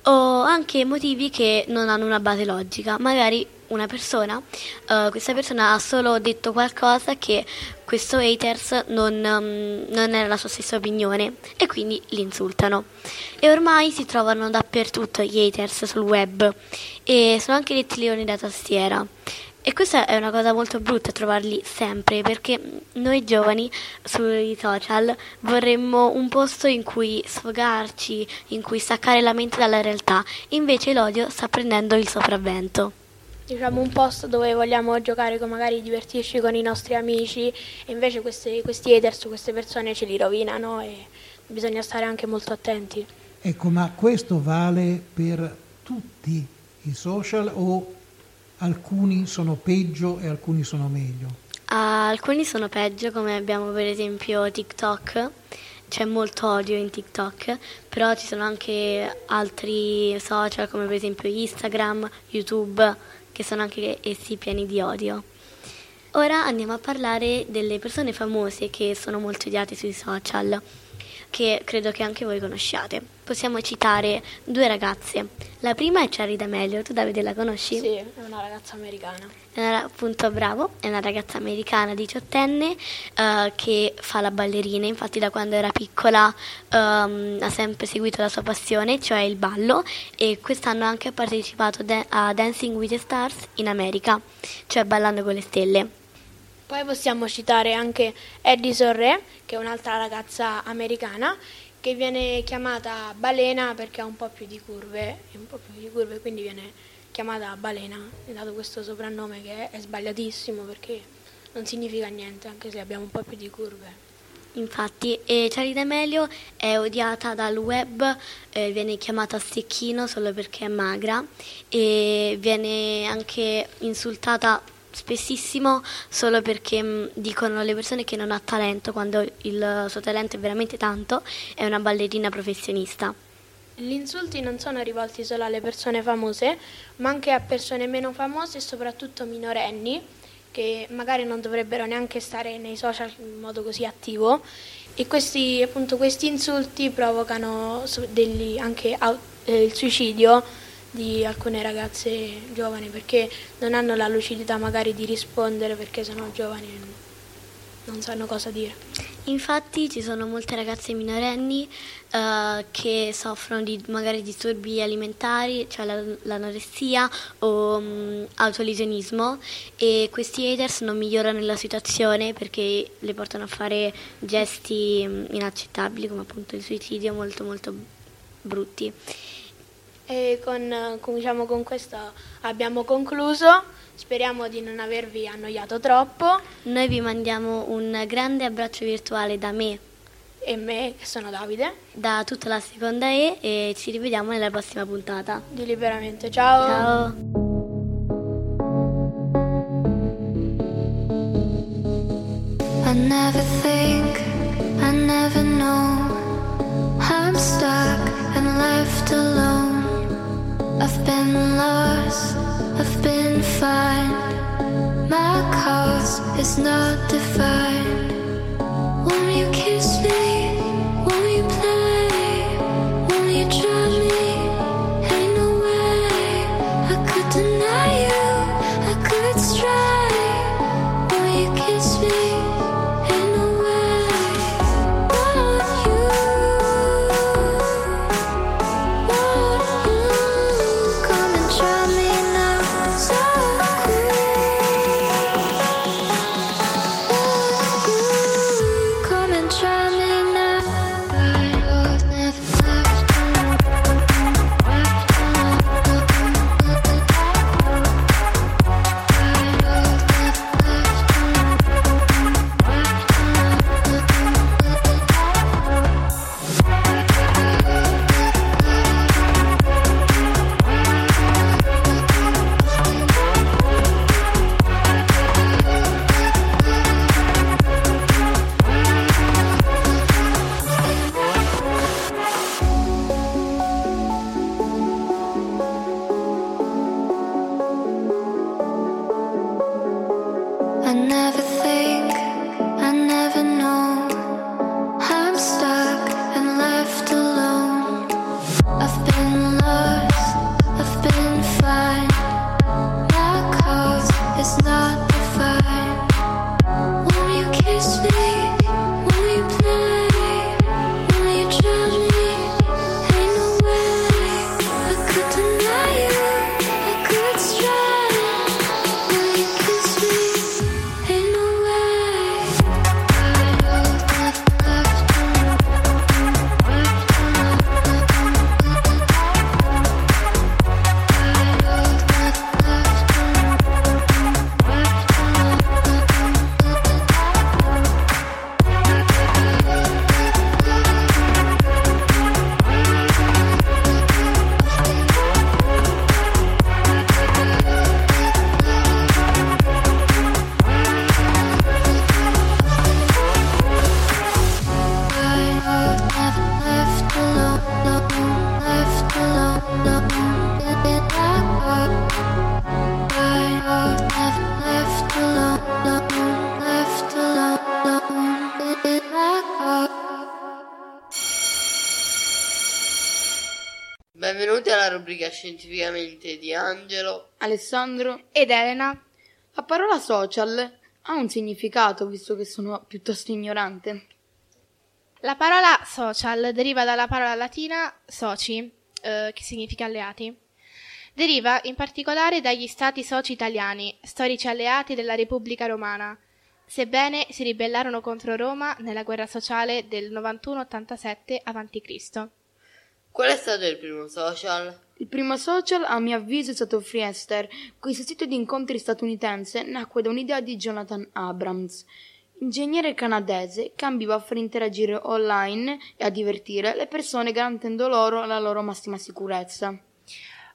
o anche motivi che non hanno una base logica. Magari una persona, eh, questa persona ha solo detto qualcosa che questo haters non, mm, non era la sua stessa opinione e quindi li insultano. E ormai si trovano dappertutto gli haters sul web e sono anche detti leoni da tastiera. E questa è una cosa molto brutta trovarli sempre perché noi giovani sui social vorremmo un posto in cui sfogarci, in cui staccare la mente dalla realtà, invece l'odio sta prendendo il sopravvento. Diciamo un posto dove vogliamo giocare con magari divertirci con i nostri amici e invece questi, questi haters, queste persone ce li rovinano e bisogna stare anche molto attenti. Ecco, ma questo vale per tutti i social o alcuni sono peggio e alcuni sono meglio? Alcuni sono peggio, come abbiamo per esempio TikTok. C'è molto odio in TikTok, però ci sono anche altri social come per esempio Instagram, YouTube, che sono anche essi pieni di odio. Ora andiamo a parlare delle persone famose che sono molto odiate sui social, che credo che anche voi conosciate. Possiamo citare due ragazze. La prima è Cherry D'Amelio, tu Davide la conosci? Sì, è una ragazza americana. È una, appunto bravo, è una ragazza americana diciottenne eh, che fa la ballerina, infatti da quando era piccola ehm, ha sempre seguito la sua passione, cioè il ballo e quest'anno ha anche partecipato de- a Dancing with the Stars in America, cioè ballando con le stelle. Poi possiamo citare anche Addison Re, che è un'altra ragazza americana, che viene chiamata balena perché ha un po' più di curve, po' più di curve, quindi viene chiamata balena, è dato questo soprannome che è, sbagliatissimo perché non significa niente, anche se abbiamo un po' più di curve. Infatti, e Charlie D'Amelio è odiata dal web, eh, viene chiamata stecchino solo perché è magra e viene anche insultata spessissimo solo perché mh, dicono le persone che non ha talento quando il suo talento è veramente tanto, è una ballerina professionista. Gli insulti non sono rivolti solo alle persone famose, ma anche a persone meno famose e soprattutto minorenni, che magari non dovrebbero neanche stare nei social in modo così attivo. E questi, appunto, questi insulti provocano degli- anche eh, il suicidio di alcune ragazze giovani perché non hanno la lucidità magari di rispondere perché sono giovani e non sanno cosa dire. Infatti ci sono molte ragazze minorenni eh, che soffrono di magari disturbi alimentari, cioè la- l'anoressia o mh, autolesionismo e questi haters non migliorano la situazione perché le portano a fare gesti mh, inaccettabili come appunto il suicidio molto molto brutti. E con, con- diciamo, con questo abbiamo concluso. Speriamo di non avervi annoiato troppo. Noi vi mandiamo un grande abbraccio virtuale da me e me, che sono Davide, da tutta la seconda E e ci rivediamo nella prossima puntata. di Liberamente. Ciao. Ciao. I never think, I never know. I'm stuck and left alone. Won't you kiss me? Won't you play? Won't you try me? Alessandro ed Elena. La parola social ha un significato, visto che sono piuttosto ignorante. La parola social deriva dalla parola latina soci, eh, che significa alleati. Deriva in particolare dagli stati soci italiani, storici alleati della Repubblica Romana, sebbene si ribellarono contro Roma nella guerra sociale del 91-87 a.C. Qual è stato il primo social? Il primo social, a mio avviso, è stato Friendster. Questo sito di incontri statunitense nacque da un'idea di Jonathan Abrams, ingegnere canadese che ambiva a far interagire online e a divertire le persone garantendo loro la loro massima sicurezza.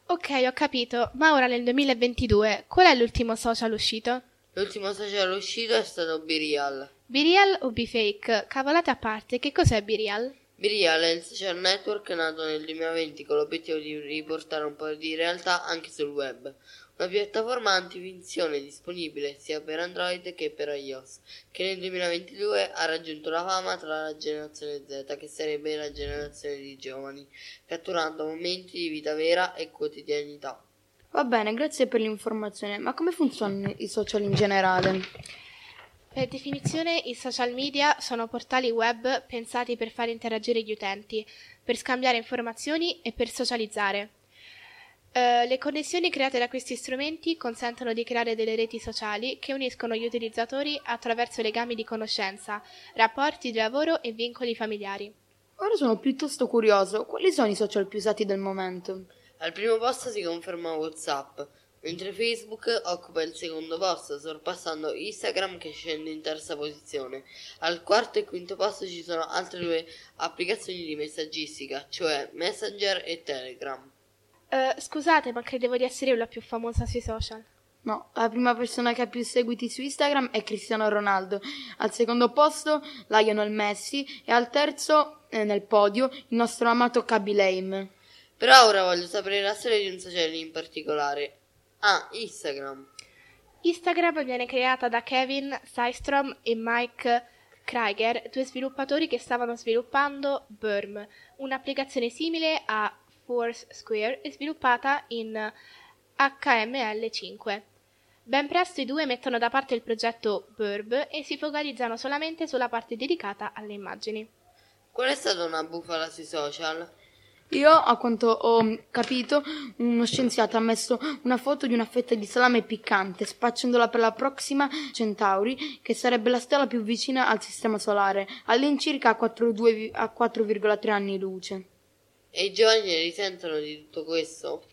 Ok, ho capito, ma ora nel 2022 qual è l'ultimo social uscito? L'ultimo social uscito è stato Birial. Birial o Bfake? Cavolate a parte, che cos'è Birial? Birial è il social network nato nel 2020 con l'obiettivo di riportare un po' di realtà anche sul web. Una piattaforma antifinzione disponibile sia per Android che per iOS, che nel 2022 ha raggiunto la fama tra la generazione Z, che sarebbe la generazione di giovani, catturando momenti di vita vera e quotidianità. Va bene, grazie per l'informazione, ma come funzionano i social in generale? Per definizione, i social media sono portali web pensati per far interagire gli utenti, per scambiare informazioni e per socializzare. Uh, le connessioni create da questi strumenti consentono di creare delle reti sociali che uniscono gli utilizzatori attraverso legami di conoscenza, rapporti di lavoro e vincoli familiari. Ora sono piuttosto curioso, quali sono i social più usati del momento? Al primo posto si conferma WhatsApp, mentre Facebook occupa il secondo posto, sorpassando Instagram che scende in terza posizione. Al quarto e quinto posto ci sono altre due applicazioni di messaggistica, cioè Messenger e Telegram. Uh, scusate, ma credevo di essere io la più famosa sui social. No, la prima persona che ha più seguiti su Instagram è Cristiano Ronaldo, al secondo posto Lionel Messi e al terzo, eh, nel podio, il nostro amato Kaby Lame. Però ora voglio sapere la storia di un social in particolare. Ah, Instagram. Instagram viene creata da Kevin Systrom e Mike Krieger, due sviluppatori che stavano sviluppando Burm, un'applicazione simile a Foursquare e sviluppata in HTML5. Ben presto i due mettono da parte il progetto Burb e si focalizzano solamente sulla parte dedicata alle immagini. Qual è stata una bufala sui social? Io, a quanto ho capito, uno scienziato ha messo una foto di una fetta di salame piccante, spacciandola per la Proxima Centauri, che sarebbe la stella più vicina al Sistema Solare, all'incirca a 4,3 anni luce. E i giovani ne risentono di tutto questo?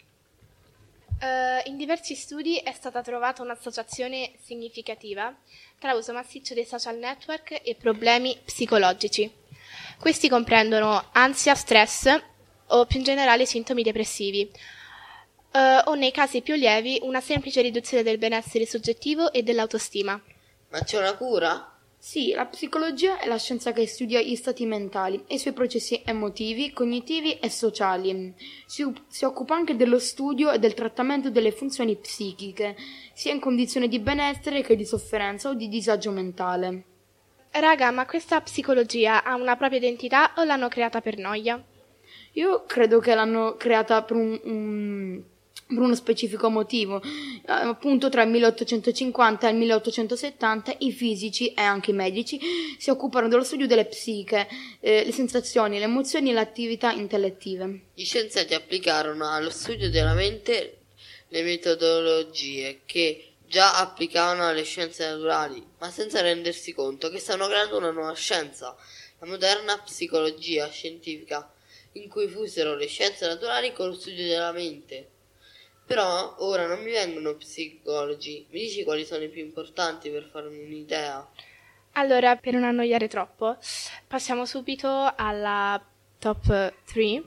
Uh, in diversi studi è stata trovata un'associazione significativa tra uso massiccio dei social network e problemi psicologici. Questi comprendono ansia, stress o più in generale sintomi depressivi, uh, o nei casi più lievi una semplice riduzione del benessere soggettivo e dell'autostima. Ma c'è una cura? Sì, la psicologia è la scienza che studia gli stati mentali e i suoi processi emotivi, cognitivi e sociali. Si, si, occupa anche dello studio e del trattamento delle funzioni psichiche, sia in condizioni di benessere che di sofferenza o di disagio mentale. Raga, ma questa psicologia ha una propria identità o l'hanno creata per noia? Io credo che l'hanno creata per un, un per uno specifico motivo. Eh, appunto tra il 1850 e il 1870 i fisici e anche i medici si occupano dello studio delle psiche, eh, le sensazioni, le emozioni e le attività intellettive. Gli scienziati applicarono allo studio della mente le metodologie che già applicavano alle scienze naturali, ma senza rendersi conto che stavano creando una nuova scienza, la moderna psicologia scientifica, in cui fusero le scienze naturali con lo studio della mente. Però ora non mi vengono psicologi. Mi dici quali sono i più importanti per farmi un'idea? Allora, per non annoiare troppo, passiamo subito alla top 3.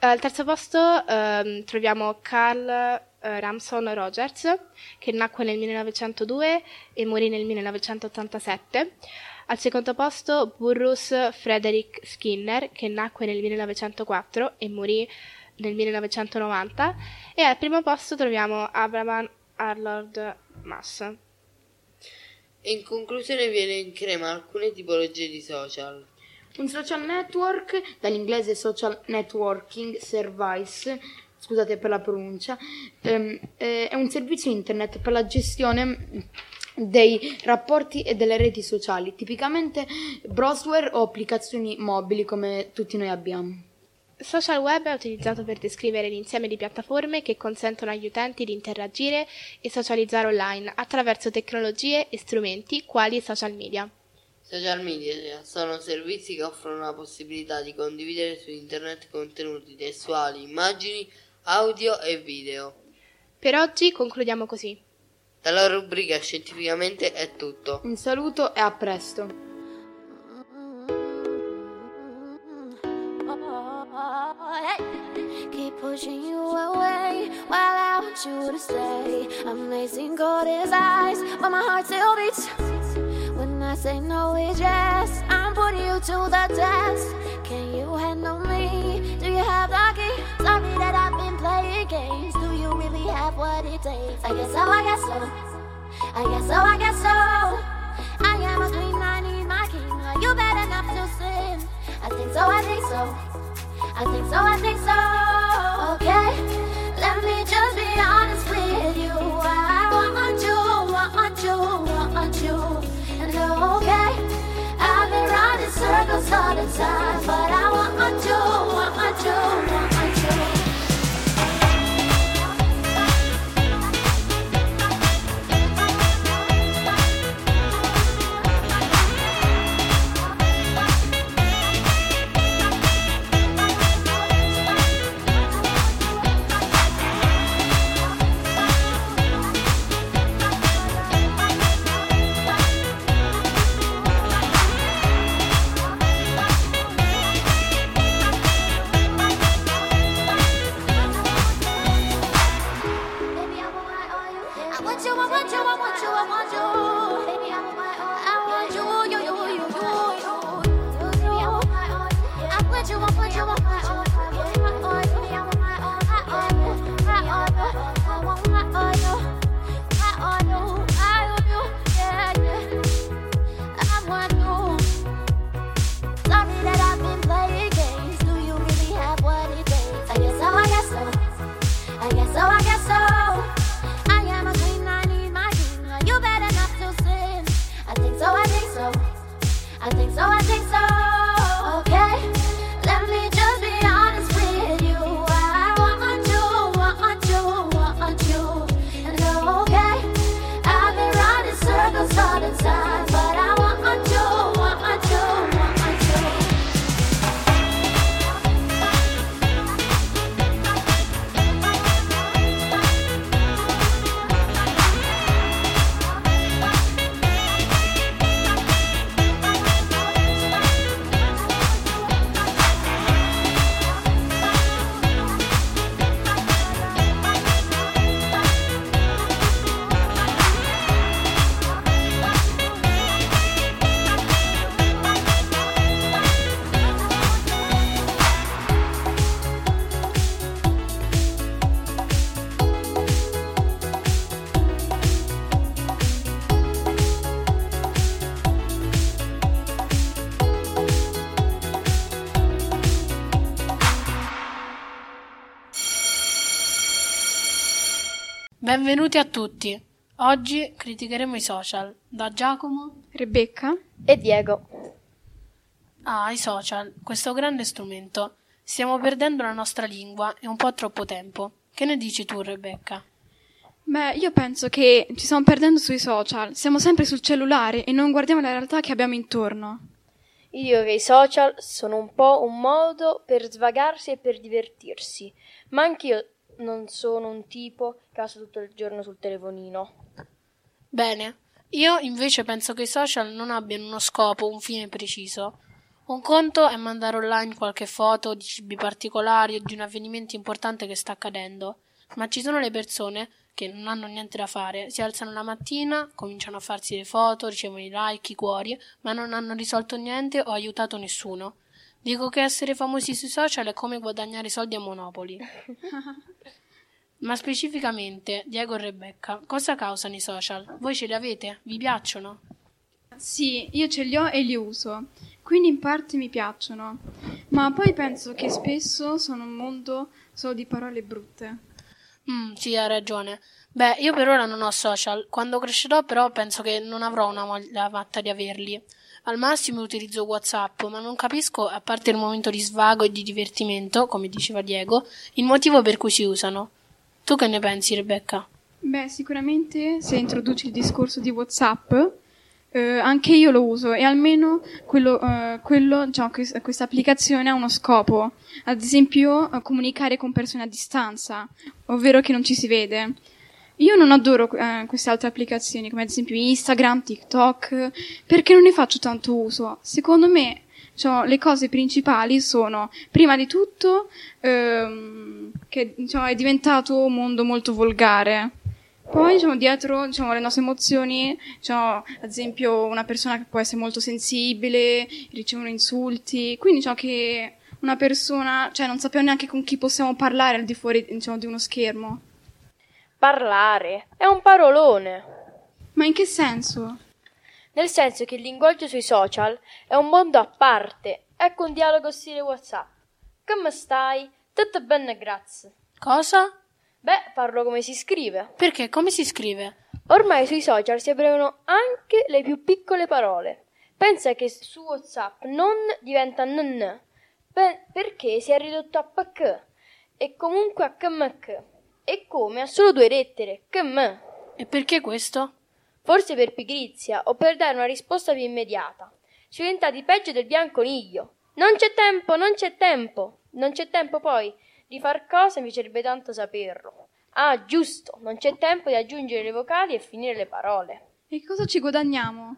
Al terzo posto ehm, troviamo Carl eh, Ramson Rogers, che nacque nel 1902 e morì nel 1987. Al secondo posto Burrus Frederick Skinner, che nacque nel 1904 e morì nel 1990 e al primo posto troviamo Abraham Arnold Mass. In conclusione viene in crema alcune tipologie di social. Un social network, dall'inglese social networking service, scusate per la pronuncia, ehm, eh, è un servizio internet per la gestione dei rapporti e delle reti sociali, tipicamente browser o applicazioni mobili come tutti noi abbiamo. Social web è utilizzato per descrivere l'insieme di piattaforme che consentono agli utenti di interagire e socializzare online attraverso tecnologie e strumenti quali i social media. Social media sono servizi che offrono la possibilità di condividere su internet contenuti testuali, immagini, audio e video. Per oggi concludiamo così. Dalla rubrica Scientificamente è tutto. Un saluto e a presto. Keep pushing you away while I want you to stay. Amazing God his eyes, but my heart still beats. When I say no, it's yes. I'm putting you to the test. Can you handle me? Do you have the key? Sorry that I've been playing games. Do you really have what it takes? I guess so, I guess so. I guess so, I guess so. I am a queen, I need my king. Are you bad enough to sin? I think so, I think so. I think so, I think so. Okay, let me just be honest with you. I all the time, but I want you, want you, want Benvenuti a tutti. Oggi criticheremo i social. Da Giacomo, Rebecca e Diego. Ah, i social, questo grande strumento. Stiamo perdendo la nostra lingua e un po' troppo tempo. Che ne dici tu, Rebecca? Beh, io penso che ci stiamo perdendo sui social, siamo sempre sul cellulare e non guardiamo la realtà che abbiamo intorno. Io dico che i social sono un po' un modo per svagarsi e per divertirsi, ma anch'io non sono un tipo che passa tutto il giorno sul telefonino. Bene, io invece penso che i social non abbiano uno scopo, un fine preciso. Un conto è mandare online qualche foto di cibi particolari o di un avvenimento importante che sta accadendo, ma ci sono le persone che non hanno niente da fare, si alzano la mattina, cominciano a farsi le foto, ricevono i like, i cuori, ma non hanno risolto niente o aiutato nessuno. Dico che essere famosi sui social è come guadagnare soldi a Monopoli. Ma specificamente, Diego e Rebecca, cosa causano i social? Voi ce li avete? Vi piacciono? Sì, io ce li ho e li uso, quindi in parte mi piacciono, ma poi penso che spesso sono un mondo solo di parole brutte. Mm, sì, hai ragione. Beh, io per ora non ho social. Quando crescerò, però, penso che non avrò una voglia matta di averli. Al massimo utilizzo WhatsApp, ma non capisco, a parte il momento di svago e di divertimento, come diceva Diego, il motivo per cui si usano. Tu che ne pensi, Rebecca? Beh, sicuramente se introduci il discorso di WhatsApp, eh, anche io lo uso e almeno quello, eh, quello diciamo, quest- questa applicazione ha uno scopo, ad esempio eh, comunicare con persone a distanza, ovvero che non ci si vede. Io non adoro eh, queste altre applicazioni, come ad esempio Instagram, TikTok, perché non ne faccio tanto uso. Secondo me, diciamo, le cose principali sono, prima di tutto, ehm, che diciamo, è diventato un mondo molto volgare. Poi, diciamo, dietro diciamo, le nostre emozioni, diciamo, ad esempio, una persona che può essere molto sensibile, ricevono insulti, quindi diciamo che una persona, cioè non sappiamo neanche con chi possiamo parlare al di fuori diciamo, di uno schermo. Parlare è un parolone. Ma in che senso? Nel senso che il linguaggio sui social è un mondo a parte. Ecco un dialogo stile WhatsApp. Come stai? Tutto bene, grazie. Cosa? Beh, parlo come si scrive. Perché? Come si scrive? Ormai sui social si abbreviano anche le più piccole parole. Pensa che su WhatsApp non diventa nn, pe- perché si è ridotto a pk e comunque a kmk. E come ha solo due lettere, km. E perché questo? Forse per pigrizia o per dare una risposta più immediata. Si è diventati peggio del bianconiglio. Non c'è tempo, non c'è tempo. Non c'è tempo poi di far cose, mi piacerebbe tanto saperlo. Ah, giusto, non c'è tempo di aggiungere le vocali e finire le parole. E cosa ci guadagniamo?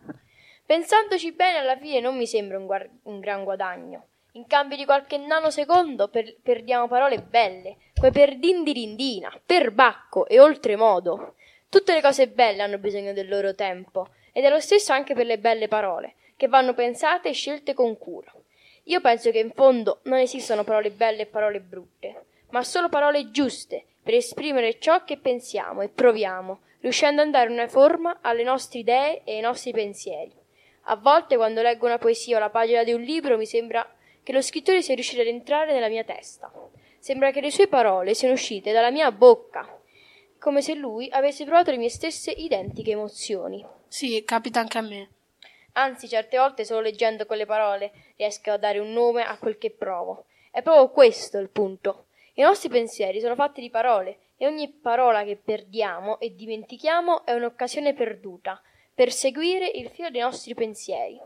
Pensandoci bene, alla fine non mi sembra un, guar- un gran guadagno. In cambio di qualche nanosecondo per- perdiamo parole belle, come per dindirindina, per bacco e oltremodo. Tutte le cose belle hanno bisogno del loro tempo, ed è lo stesso anche per le belle parole, che vanno pensate e scelte con cura. Io penso che in fondo non esistono parole belle e parole brutte, ma solo parole giuste per esprimere ciò che pensiamo e proviamo, riuscendo a dare una forma alle nostre idee e ai nostri pensieri. A volte quando leggo una poesia o la pagina di un libro mi sembra che lo scrittore sia riuscito ad entrare nella mia testa. Sembra che le sue parole siano uscite dalla mia bocca, come se lui avesse provato le mie stesse identiche emozioni. Sì, capita anche a me. Anzi, certe volte solo leggendo quelle parole riesco a dare un nome a quel che provo. È proprio questo il punto. I nostri pensieri sono fatti di parole e ogni parola che perdiamo e dimentichiamo è un'occasione perduta per seguire il filo dei nostri pensieri.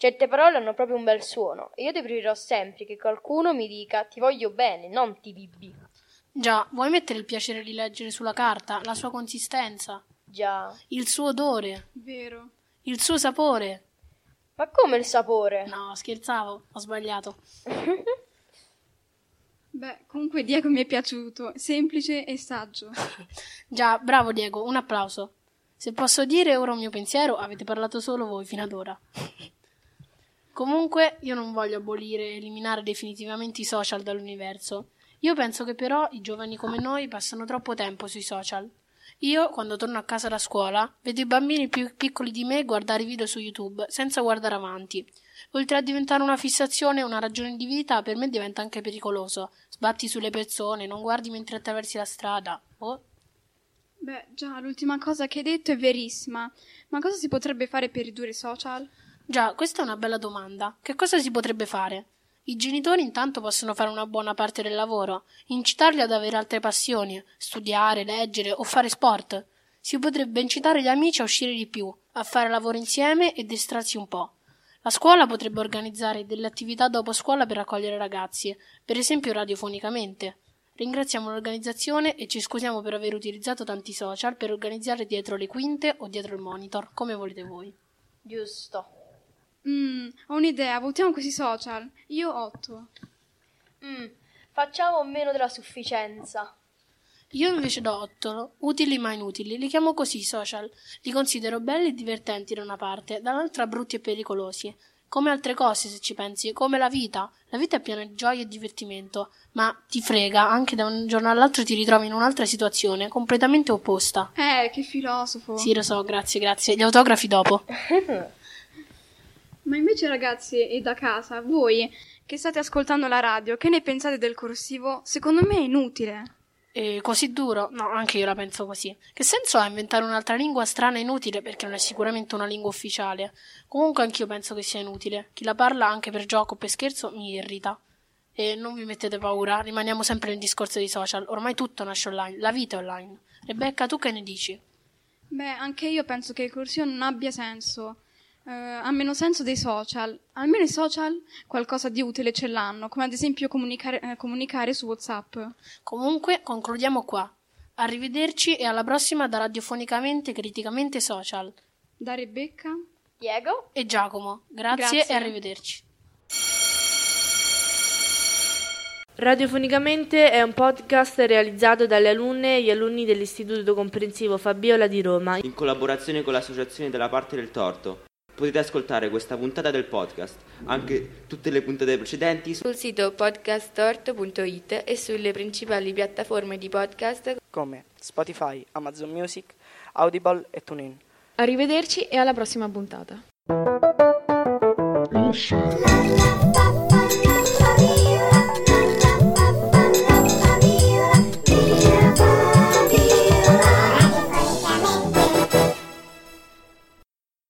Certe parole hanno proprio un bel suono e io preferirò sempre che qualcuno mi dica ti voglio bene, non ti bibbi. Già, vuoi mettere il piacere di leggere sulla carta, la sua consistenza, Già. il suo odore, Vero. il suo sapore? Ma come il sapore? No, scherzavo, ho sbagliato. Beh, comunque Diego mi è piaciuto, semplice e saggio. Già, bravo Diego, un applauso. Se posso dire ora un mio pensiero, avete parlato solo voi fino ad ora. Comunque, io non voglio abolire e eliminare definitivamente i social dall'universo. Io penso che però i giovani come noi passano troppo tempo sui social. Io, quando torno a casa da scuola, vedo i bambini più piccoli di me guardare video su YouTube senza guardare avanti. Oltre a diventare una fissazione e una ragione di vita, per me diventa anche pericoloso. Sbatti sulle persone, non guardi mentre attraversi la strada. Oh, Beh, già, l'ultima cosa che hai detto è verissima. Ma cosa si potrebbe fare per ridurre i social? Già, questa è una bella domanda. Che cosa si potrebbe fare? I genitori intanto possono fare una buona parte del lavoro, incitarli ad avere altre passioni, studiare, leggere o fare sport. Si potrebbe incitare gli amici a uscire di più, a fare lavoro insieme e distrarsi un po'. La scuola potrebbe organizzare delle attività dopo scuola per accogliere ragazzi, per esempio radiofonicamente. Ringraziamo l'organizzazione e ci scusiamo per aver utilizzato tanti social per organizzare dietro le quinte o dietro il monitor, come volete voi. Giusto. Mm, ho un'idea, votiamo questi social. Io 8. Mm, facciamo meno della sufficienza. Io invece do 8, utili ma inutili, li chiamo così i social. Li considero belli e divertenti da una parte, dall'altra brutti e pericolosi. Come altre cose, se ci pensi, come la vita. La vita è piena di gioia e divertimento, ma ti frega, anche da un giorno all'altro ti ritrovi in un'altra situazione, completamente opposta. Eh, che filosofo. Sì, lo so, grazie, grazie. Gli autografi dopo. Ma invece ragazzi e da casa, voi che state ascoltando la radio, che ne pensate del corsivo? Secondo me è inutile. E così duro? No, anche io la penso così. Che senso ha inventare un'altra lingua strana e inutile perché non è sicuramente una lingua ufficiale? Comunque anch'io penso che sia inutile. Chi la parla anche per gioco o per scherzo mi irrita. E non vi mettete paura, rimaniamo sempre nel discorso dei social. Ormai tutto nasce online, la vita è online. Rebecca, tu che ne dici? Beh, anche io penso che il corsivo non abbia senso. Eh, ha meno senso dei social. Almeno i social qualcosa di utile ce l'hanno, come ad esempio comunicare, eh, comunicare su WhatsApp. Comunque, concludiamo qua. Arrivederci e alla prossima da Radiofonicamente Criticamente Social. Da Rebecca, Diego e Giacomo. Grazie, Grazie. e arrivederci. Radiofonicamente è un podcast realizzato dalle alunne e gli alunni dell'Istituto Comprensivo Fabiola di Roma. in collaborazione con l'associazione della parte del torto. Potete ascoltare questa puntata del podcast, anche tutte le puntate precedenti sul sito podcasttorto.it e sulle principali piattaforme di podcast come Spotify, Amazon Music, Audible e TuneIn. Arrivederci e alla prossima puntata.